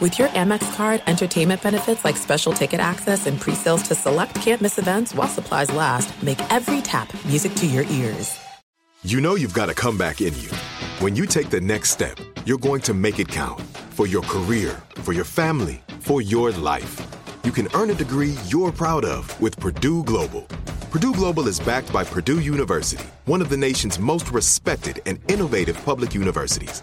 With your Amex card, entertainment benefits like special ticket access and pre-sales to select campus events while supplies last, make every tap music to your ears. You know you've got a comeback in you. When you take the next step, you're going to make it count for your career, for your family, for your life. You can earn a degree you're proud of with Purdue Global. Purdue Global is backed by Purdue University, one of the nation's most respected and innovative public universities.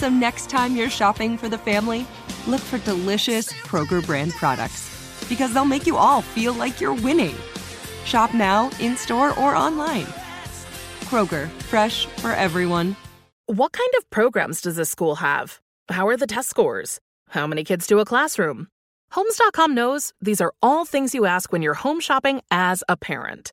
So next time you're shopping for the family, look for delicious Kroger brand products because they'll make you all feel like you're winning. Shop now, in store, or online. Kroger, fresh for everyone. What kind of programs does this school have? How are the test scores? How many kids do a classroom? Homes.com knows these are all things you ask when you're home shopping as a parent.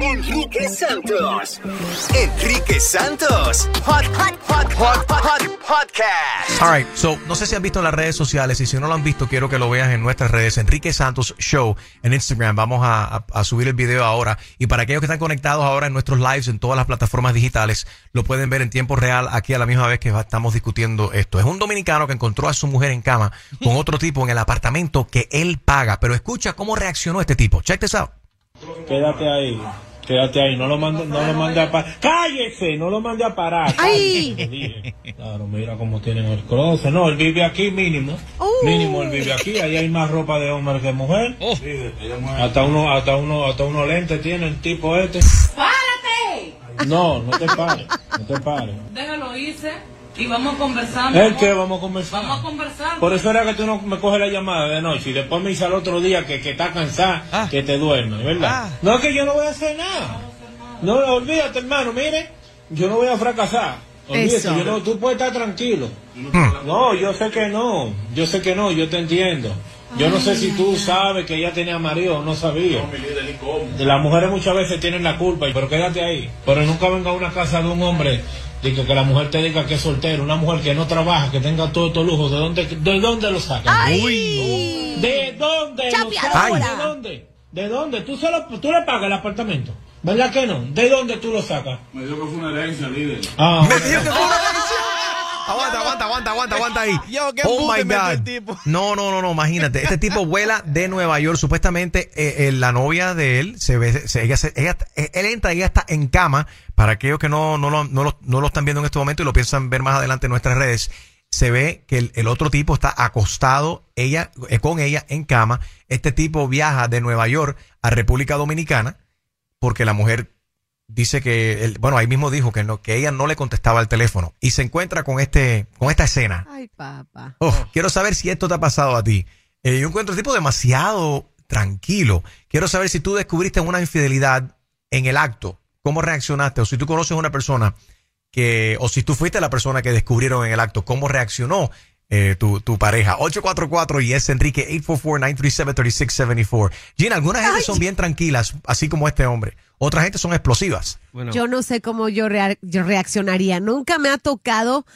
Enrique Santos. Enrique Santos. Hot, hot, hot, hot, hot, podcast. All right, so no sé si han visto las redes sociales y si no lo han visto, quiero que lo veas en nuestras redes. Enrique Santos Show en Instagram. Vamos a, a- subir el video ahora. Y para aquellos que están conectados ahora en nuestros lives en todas las plataformas digitales, lo pueden ver en tiempo real aquí a la misma vez que estamos discutiendo esto. Es un dominicano que encontró a su mujer en cama con otro tipo en el apartamento que él paga. Pero escucha cómo reaccionó este tipo. Check this out. Quédate ahí. Quédate ahí, no lo mande, no lo mande a parar. ¡Cállese! No lo mande a parar. ¡Ay! Claro, mira cómo tienen el closet. No, él vive aquí mínimo. Mínimo él vive aquí. Ahí hay más ropa de hombre que mujer. Hasta uno, hasta uno, hasta uno lente tiene el tipo este. ¡Párate! No, no te pares. No te pares. Déjalo irse y vamos a conversar. ¿El amor. qué? Vamos a conversar. Vamos a conversar. Por eso era que tú no me coges la llamada de noche y después me dice al otro día que, que está cansada, que te duermes, ¿verdad? No es que yo no voy a hacer nada. No, olvídate, hermano, mire, yo no voy a fracasar. Olvídate, yo no, tú puedes estar tranquilo. No, yo sé que no, yo sé que no, yo te entiendo. Yo no sé si tú sabes que ella tenía marido o no sabía. Las mujeres muchas veces tienen la culpa, pero quédate ahí. Pero nunca venga a una casa de un hombre que, la mujer te diga que es soltero, una mujer que no trabaja, que tenga todo estos lujos, ¿de dónde, de dónde lo sacan? ¿De dónde lo sacan? ¿De dónde? ¿De dónde? ¿Tú, solo, ¿Tú le pagas el apartamento? ¿Verdad que no? ¿De dónde tú lo sacas? Me dijo que fue una herencia, líder. Ah, Me dijo que fue una Aguanta, aguanta, aguanta, aguanta, aguanta ahí. Yo, qué oh my God. el tipo. No, no, no, no, imagínate. Este tipo vuela de Nueva York. Supuestamente eh, eh, la novia de él se ve, se- ella, se- ella- eh, él entra y ella está en cama. Para aquellos que no, no, lo, no, lo, no lo están viendo en este momento y lo piensan ver más adelante en nuestras redes, se ve que el, el otro tipo está acostado, ella, con ella en cama. Este tipo viaja de Nueva York a República Dominicana porque la mujer dice que, él- bueno, ahí mismo dijo que no, que ella no le contestaba al teléfono y se encuentra con este, con esta escena. Ay, papá. Oh, Quiero saber si esto te ha pasado a ti. Eh, yo encuentro el tipo demasiado tranquilo. Quiero saber si tú descubriste una infidelidad en el acto, cómo reaccionaste, o si tú conoces a una persona que, o si tú fuiste la persona que descubrieron en el acto, cómo reaccionó eh, tu, tu pareja. 844 y es Enrique 844-937-3674. Gina, algunas gente son bien tranquilas, así como este hombre. Otra gente son explosivas. Bueno, Yo no sé cómo yo, rea- yo reaccionaría. Nunca me ha tocado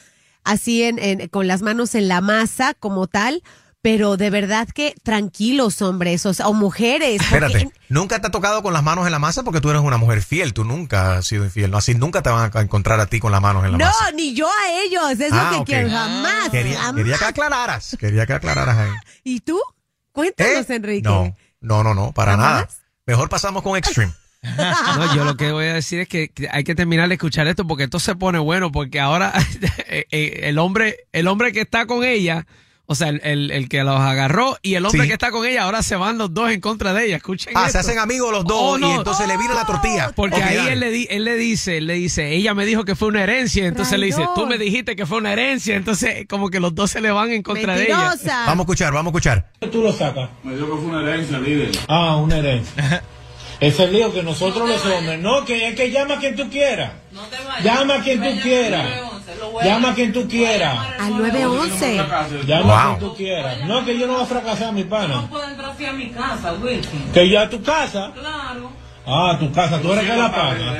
así en, en- con las manos en la masa como tal, Pero de verdad que tranquilos, hombres, o, sea, o mujeres. porque- Espérate, nunca te ha tocado con las manos en la masa porque tú eres una mujer fiel, tú nunca has sido infiel, ¿no? Así nunca te van a encontrar a ti con las manos en la No, masa. ni yo a ellos, es Ah, lo que quiero, jamás. Quería, jamás. quería que aclararas, quería que aclararas ahí. ¿Y tú? Cuéntanos, ¿Eh? Enrique. No, no, no, no, para ¿Jamás? nada. Mejor pasamos con Extreme. No, yo lo que voy a decir es que que hay que terminar de escuchar esto porque esto se pone bueno porque ahora eh, eh, el hombre el hombre que está con ella, o sea, el, el- el que los agarró y el hombre Sí. que está con ella, ahora se van los dos en contra de ella. Escuchen Ah, esto. se hacen amigos los dos Oh, no. y entonces le vira la tortilla. Porque Ok, ahí dale. él le, di- él le dice, él le dice, ella me dijo que fue una herencia, entonces le dice, Traidor. tú me dijiste que fue una herencia, entonces como que los dos se le van en contra de ella. Mentirosa. Vamos a escuchar, vamos a escuchar. Tú lo sacas. Me dijo que fue una herencia, líder. Ah, una herencia. Ese lío que nosotros los hombres, no, que es que llama a quien tú quieras. No te vayas. Llama a quien tú quieras. 911, lo voy a- Llama a quien tú quieras. Al 911. Llama a quien tú quieras. No, que yo no voy a fracasar, mi No pana. puedo entrar así a mi casa, Wilkin. Que ya a tu casa. Claro. Ah, tu casa, tú eres que la paga.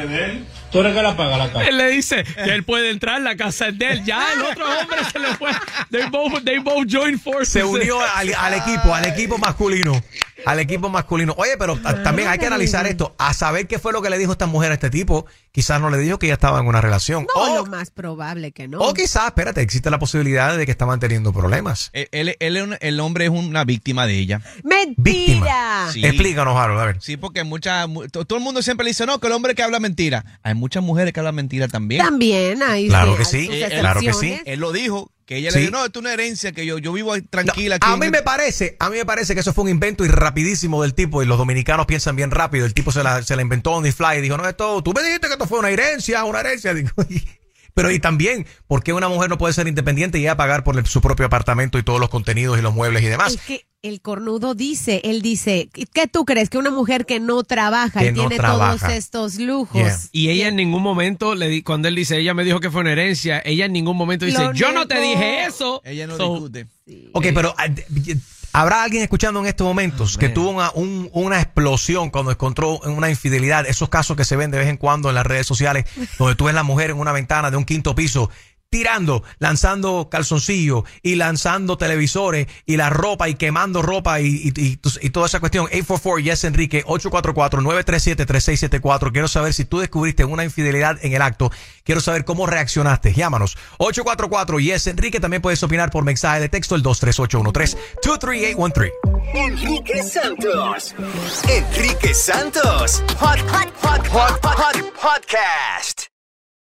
Tú eres que la paga la casa. Él le dice que él puede entrar, la casa es de él. Ya el otro hombre se le fue. They both, they both joined forces. Se unió al, al equipo, al equipo masculino. Al equipo masculino. Oye, pero ta- también hay que analizar esto. A saber qué fue lo que le dijo esta mujer a este tipo. Quizás no le dijo que ella estaba en una relación. No, o, lo más probable que no. o quizás, espérate, existe la posibilidad de que estaban teniendo problemas. Él, él- él es un- el hombre es una víctima de ella. Mentira. Sí. Explícanos, Harold, a ver. Sí, porque muchas, mu- to- todo el mundo siempre le dice, no, que el hombre que habla mentira. Hay muchas mujeres que hablan mentira también. También hay Claro hay que sí, eh, claro que sí. Él lo dijo, que ella Sí. le dijo, no, esto es una herencia, que yo, yo vivo No, tranquila aquí. a mí me parece, a mí me parece que eso fue un invento y rapidísimo del tipo y los dominicanos piensan bien rápido. El tipo se la, se la inventó on the fly y dijo, no, esto, tú me dijiste que esto fue una herencia, una herencia. Digo, y- pero y también, ¿por qué una mujer no puede ser independiente y ir a pagar por el- su propio apartamento y todos los contenidos y los muebles y demás? Es que el cornudo dice, él dice, ¿qué tú crees? Que una mujer que no trabaja Que y no tiene trabaja. todos estos lujos. Yeah. Y ella en ningún momento, le di- cuando él dice, ella me dijo que fue una herencia, ella en ningún momento dice, Lo yo no te dije eso. Ella no So, discute. Ok, pero ah, ¿habrá alguien escuchando en estos momentos que tuvo una, un- una explosión cuando encontró una infidelidad? Esos casos que se ven de vez en cuando en las redes sociales, donde tú ves la mujer en una ventana de un quinto piso tirando, lanzando calzoncillos y lanzando televisores y la ropa y quemando ropa y, y- y- y toda esa cuestión. 844 Yes Enrique 844-937-3674. Quiero saber si tú descubriste una infidelidad en el acto. Quiero saber cómo reaccionaste. Llámanos. 844 Yes Enrique. También puedes opinar por mensaje de texto el 23813-23813. Enrique Santos. Enrique Santos. Hot, hot, hot, hot, hot, hot podcast.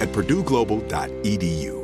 at purdueglobal.edu.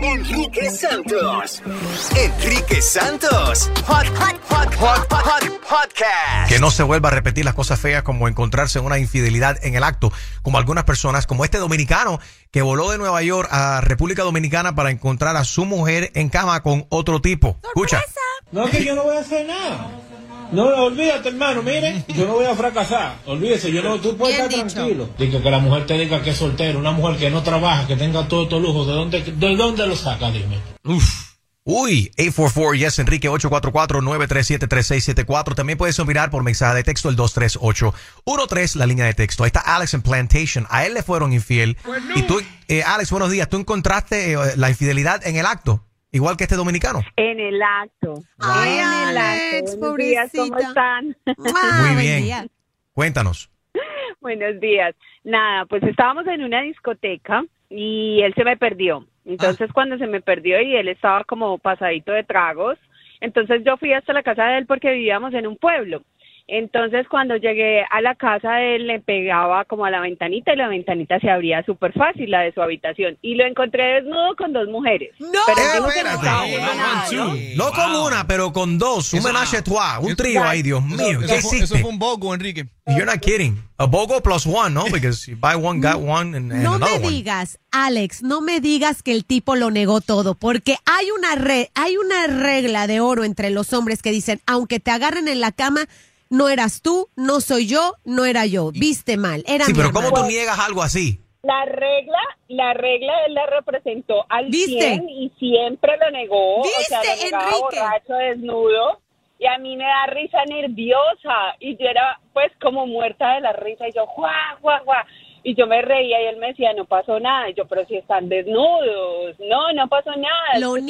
Enrique Santos. Enrique Santos. Hot, hot, hot, hot, hot, podcast. Que no se vuelva a repetir las cosas feas como encontrarse en una infidelidad en el acto, como algunas personas, como este dominicano que voló de Nueva York a República Dominicana para encontrar a su mujer en cama con otro tipo. Escucha. No, que yo no voy a hacer nada. No, olvídate, hermano, mire, yo no voy a fracasar. Olvídese, yo no, tú puedes estar tranquilo. Diga que la mujer te diga que es soltera, una mujer que no trabaja, que tenga todo estos lujos, ¿de dónde, ¿de dónde lo saca? Dime. Uf. Uy, 844 yes Enrique 844-937-3674. También puedes mirar por mensaje de texto el 238-13, la línea de texto. Ahí está Alex en Plantation. A él le fueron infiel. Y tú, eh, Alex, buenos días. ¿Tú encontraste eh, la infidelidad en el acto? Igual que este dominicano. En el acto. Ay, en el Alex, acto. Buenos días, ¿cómo están? Muy bien. Cuéntanos. Buenos días. Nada, pues estábamos en una discoteca y él se me perdió. Entonces, cuando se me perdió y él estaba como pasadito de tragos, entonces yo fui hasta la casa de él porque vivíamos en un pueblo. Entonces, cuando llegué a la casa de él, le pegaba como a la ventanita y la ventanita se abría súper fácil, la de su habitación. Y lo encontré desnudo con dos mujeres. ¡No! Pero él dijo que no estaba haciendo nada, ¿no? No con una, pero con dos. Un menage a trois. Un trío ahí, Dios mío. ¿Qué Eso, fue- eso hiciste? fue un bogo, Enrique. You're not kidding. A bogo plus one, ¿no? Because you buy one, got one, and, and No another me one. digas, Alex, no me digas que el tipo lo negó todo, porque hay una re- hay una regla de oro entre los hombres que dicen, aunque te agarren en la cama, no eras tú, no soy yo, no era yo, viste mal, era Sí, mi pero ¿cómo tú niegas algo así? La regla, la regla él la representó al ¿Viste? 100 y siempre lo negó, o sea, lo ¿Viste, negaba Enrique? borracho, desnudo, y a mí me da risa nerviosa, y yo era pues como muerta de la risa, y yo, guau, guau, guau, y yo me reía y él me decía, no pasó nada, y yo, pero si están desnudos, no, no pasó nada, Lo es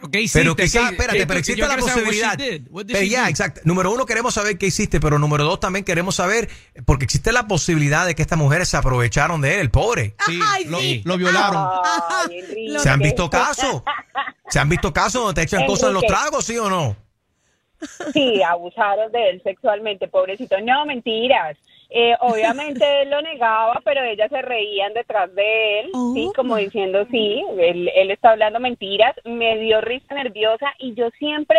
muy niegan. borrachos. Pero espérate, pero existe la posibilidad. Pero ya, exacto. Número uno, queremos saber qué hiciste, pero número dos, también queremos saber, porque existe la posibilidad de que estas mujeres se aprovecharon de él, el pobre. Sí, lo, lo violaron. Ay, Enrique. ¿Se han visto casos? ¿Se han visto casos donde te echan cosas en los Enrique. tragos, sí o no? Sí, abusaron de él sexualmente, pobrecito. No, mentiras. Eh, obviamente él lo negaba, pero ellas se reían detrás de él, sí, como diciendo, sí, él, él está hablando mentiras. Me dio risa nerviosa y yo siempre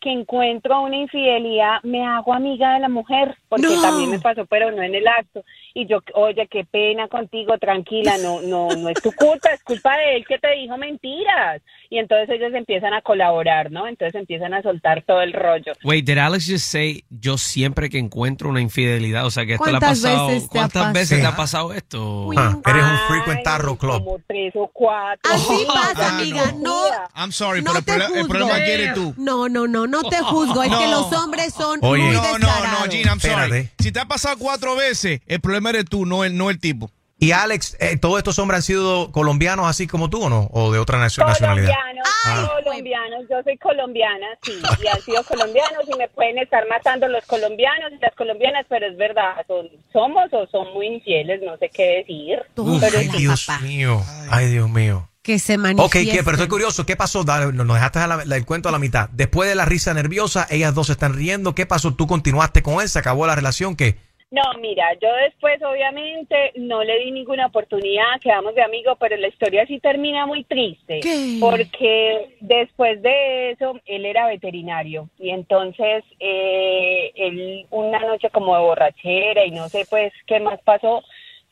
que encuentro una infidelidad me hago amiga de la mujer, porque No. también me pasó, pero no en el acto. Y yo, oye, qué pena contigo, tranquila, no, no, no es tu culpa, es culpa de él que te dijo mentiras. Y entonces ellos empiezan a colaborar, ¿no? Entonces empiezan a soltar todo el rollo. Wait, did Alex just say yo siempre que encuentro una infidelidad? O sea, que esto le ha ¿Cuántas pasado. veces te ha ¿Cuántas veces te pasado? ha pasado esto? Ah, eres un frequent tarro club. Como tres o cuatro. Así Oh, pasa, ah, amiga, no. I'm sorry, No pero el, te el juzgo. problema aquí eres tú. No, no, no, no te juzgo, es que los hombres son Oye. muy No, no, no, Gina, I'm sorry. Espérate. Si te ha pasado cuatro veces, el problema eres tú, no el, no el tipo. Y Alex, eh, ¿todos estos hombres han sido colombianos así como tú o no? ¿O de otra nacio- nacionalidad? Colombianos, Ah. colombianos, yo soy colombiana, sí, y han sido colombianos y me pueden estar matando los colombianos y las colombianas, pero es verdad, son, somos o son muy infieles, no sé qué decir. Uf, pero ay, sí. Dios mío. Ay, Dios mío. Que se Ok, manifiesten. ¿qué? pero estoy curioso. ¿Qué pasó? Dale, Nos dejaste a la- la- el cuento a la mitad. Después de la risa nerviosa, ellas dos se están riendo. ¿Qué pasó? ¿Tú continuaste con él? ¿Se acabó la relación? ¿Qué? No, mira, yo después obviamente no le di ninguna oportunidad, quedamos de amigos, pero la historia sí termina muy triste. ¿Qué? Porque después de eso, él era veterinario y entonces eh, él una noche como de borrachera y no sé pues qué más pasó,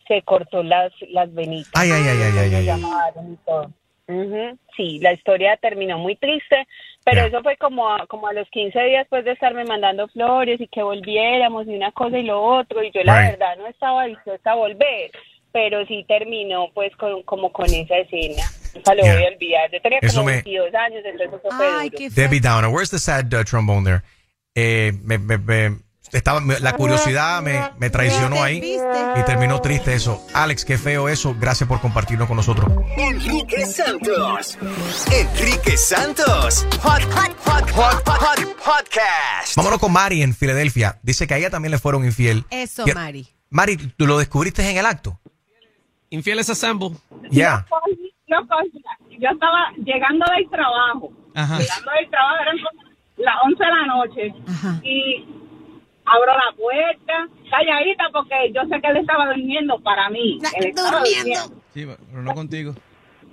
se cortó las, las venitas. Ay, ay, ay, ay, ay, ay. llamaron y todo. Ujú, Sí, la historia terminó muy triste, pero Ya. eso fue como a, como a los 15 días después de estarme mandando flores y que volviéramos y una cosa y lo otro, y yo la Right. verdad no estaba dispuesta a volver, pero sí terminó pues con, como con esa escena. Nunca lo Yeah. voy a olvidar. Yo tenía Eso como me- 22 años, entonces eso fue Ay, duro. Debbie Downer. Where's the sad uh, trombone there? Eh, me, me- me- estaba, la curiosidad me, me traicionó ahí y terminó triste eso. Alex, qué feo eso. Gracias por compartirlo con nosotros. Enrique Santos. Enrique Santos. Hot, hot, hot, hot, hot, hot podcast. Vámonos con Mari en Filadelfia. Dice que a ella también le fueron infiel. Eso, Mari. Mari, ¿tú lo descubriste en el acto? Infieles Assemble. Ya. Yo, cogí- yo estaba llegando del trabajo. Ajá. Llegando del trabajo, eran las 11 de la noche. Y abro la puerta, calladita, porque yo sé que él estaba durmiendo para mí. Él estaba durmiendo. Sí, pero no contigo.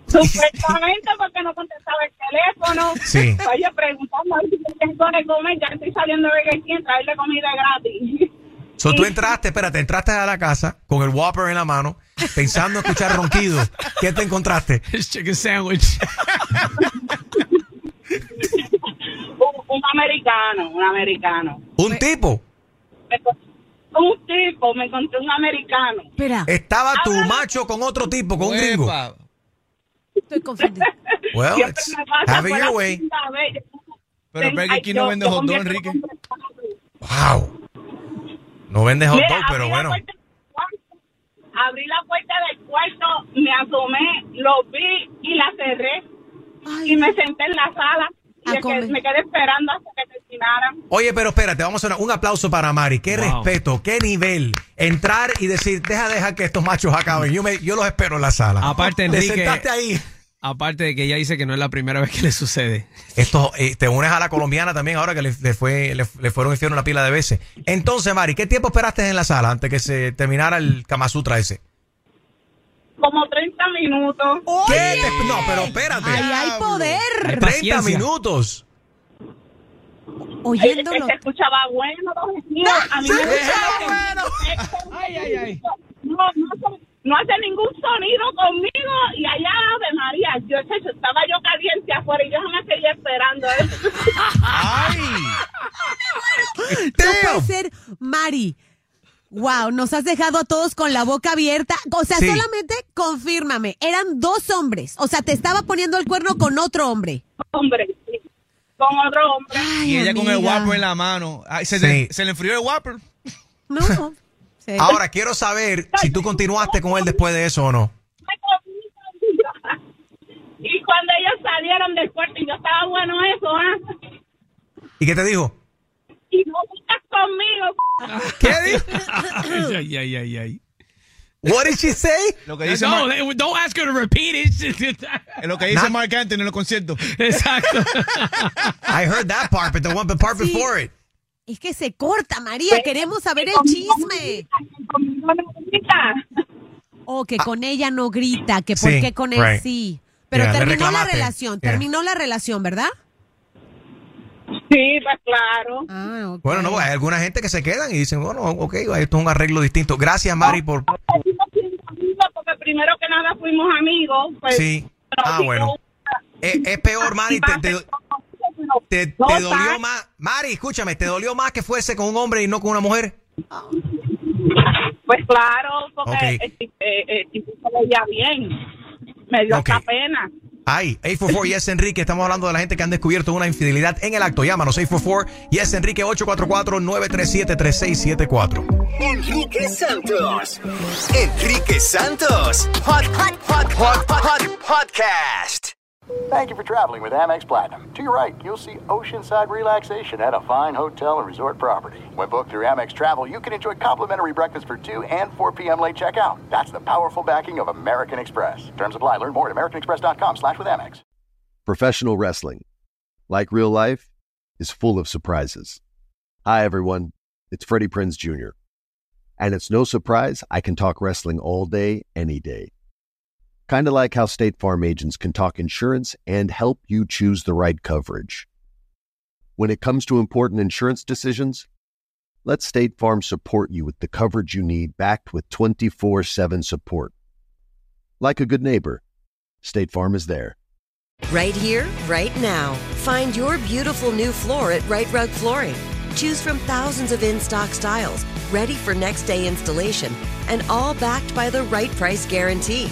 Supuestamente porque no contestaba el teléfono. Sí. Oye, preguntando si tengo de comer, ya estoy saliendo de Burger King, traerle comida gratis. So, tú entraste, espérate, entraste a la casa con el Whopper en la mano, pensando escuchar ronquidos. ¿Qué te encontraste? Chicken sandwich. un, un americano, un americano. ¿Un tipo? Me un tipo, me encontré un americano. Espera, Estaba tu macho con otro tipo, con un gringo. Uepa. estoy confundida. Well, Siempre it's me pasa, have it fue your way. segunda vez. Pero Ay, Burger King yo- no vende yo hot dog, convierto Enrique. Wow. No vende hot Mira, dog, pero abrí la bueno. puerta del cuarto, Abrí la puerta del cuarto, me asomé, lo vi y la cerré. Y me senté en la sala y me comer. me quedé esperando hasta que Oye, pero espérate, vamos a hacer un aplauso para Mari. Qué Wow. respeto, qué nivel. Entrar y decir, deja, deja que estos machos acaben. Yo, me, yo los espero en la sala. Aparte, Te Enrique- sentaste ahí. Aparte de que ella dice que no es la primera vez que le sucede. Esto, eh, te unes a la colombiana también ahora que le, le fue, le, le fueron infieles una pila de veces. Entonces, Mari, ¿qué tiempo esperaste en la sala antes que se terminara el Kama Sutra ese? Como 30 minutos. ¿Qué? no, pero espérate. Ahí hay poder. Hay 30 paciencia. minutos. Oyéndolo. Se escuchaba bueno, don Jesús. A mí me gusta Ay, ay, ay. No, no, hace- no hace ningún sonido conmigo y allá de María, yo chacho, estaba yo caliente afuera y yo me seguía esperando. ¿eh? Ay. No puede ser, Mari. Wow, nos has dejado a todos con la boca abierta. O sea, Sí. solamente confírmame, eran dos hombres. O sea, te estaba poniendo el cuerno con otro hombre. Hombre, con otro hombre. Ay, Y ella con el. Whopper en la mano. Ay, se, Sí. le, se le enfrió el Whopper. No. Sí. Ahora, quiero saber si tú continuaste con él después de eso o no. Y cuando ellos salieron del cuarto y yo estaba bueno eso, ¿ah? ¿Y qué te dijo? Y no estás conmigo. ¿Qué dijo? ay, ay, ay, ay. What did she say? Lo que dice, No, Mar- don't ask her to repeat it. lo que dice Na- Mark Anthony en los conciertos. Exacto. I heard that part, but the one the part Sí. before it. Es que se corta, María. Queremos saber el chisme. Conmigo no grita. O que con ella no grita, que por Sí, qué con él right. sí. Pero Yeah, terminó la relación, Yeah. terminó la relación, ¿verdad? Sí, pues claro. Ah. Bueno, no, hay alguna gente que se quedan y dicen, bueno, ok, esto es un arreglo distinto. Gracias, Mari, por... Amigos Porque primero que nada fuimos amigos. Pues, Sí. pero Ah, sí, bueno. no- Es, es peor, Mari, te, te, te- dolió más... Mari, escúchame, ¿te dolió más que fuese con un hombre y no con una mujer? Pues claro, porque Ok. el, tipo- eh, el tipo se veía bien. Me dio Ok. hasta pena. Ay, 844 Yes Enrique, estamos hablando de la gente que han descubierto una infidelidad en el acto. Llámanos 844 Yes Enrique 844-937-3674. Enrique Santos. Enrique Santos. Hot, hot, hot, hot, hot, hot podcast. Thank you for traveling with Amex Platinum. To your right, you'll see oceanside relaxation at a fine hotel and resort property. When booked through Amex Travel, you can enjoy complimentary breakfast for 2 and 4 p.m. late checkout. That's the powerful backing of American Express. Terms apply. Learn more at americanexpress.com slash with Amex. Professional wrestling, like real life, is full of surprises. Hi, everyone. It's Freddie Prinz Jr. And it's no surprise I can talk wrestling all day, any day. Kind of like how State Farm agents can talk insurance and help you choose the right coverage. When it comes to important insurance decisions, let State Farm support you with the coverage you need backed with 24 7 support. Like a good neighbor, State Farm is there. Right here, right now. Find your beautiful new floor at Right Rug Flooring. Choose from thousands of in stock styles, ready for next day installation, and all backed by the right price guarantee.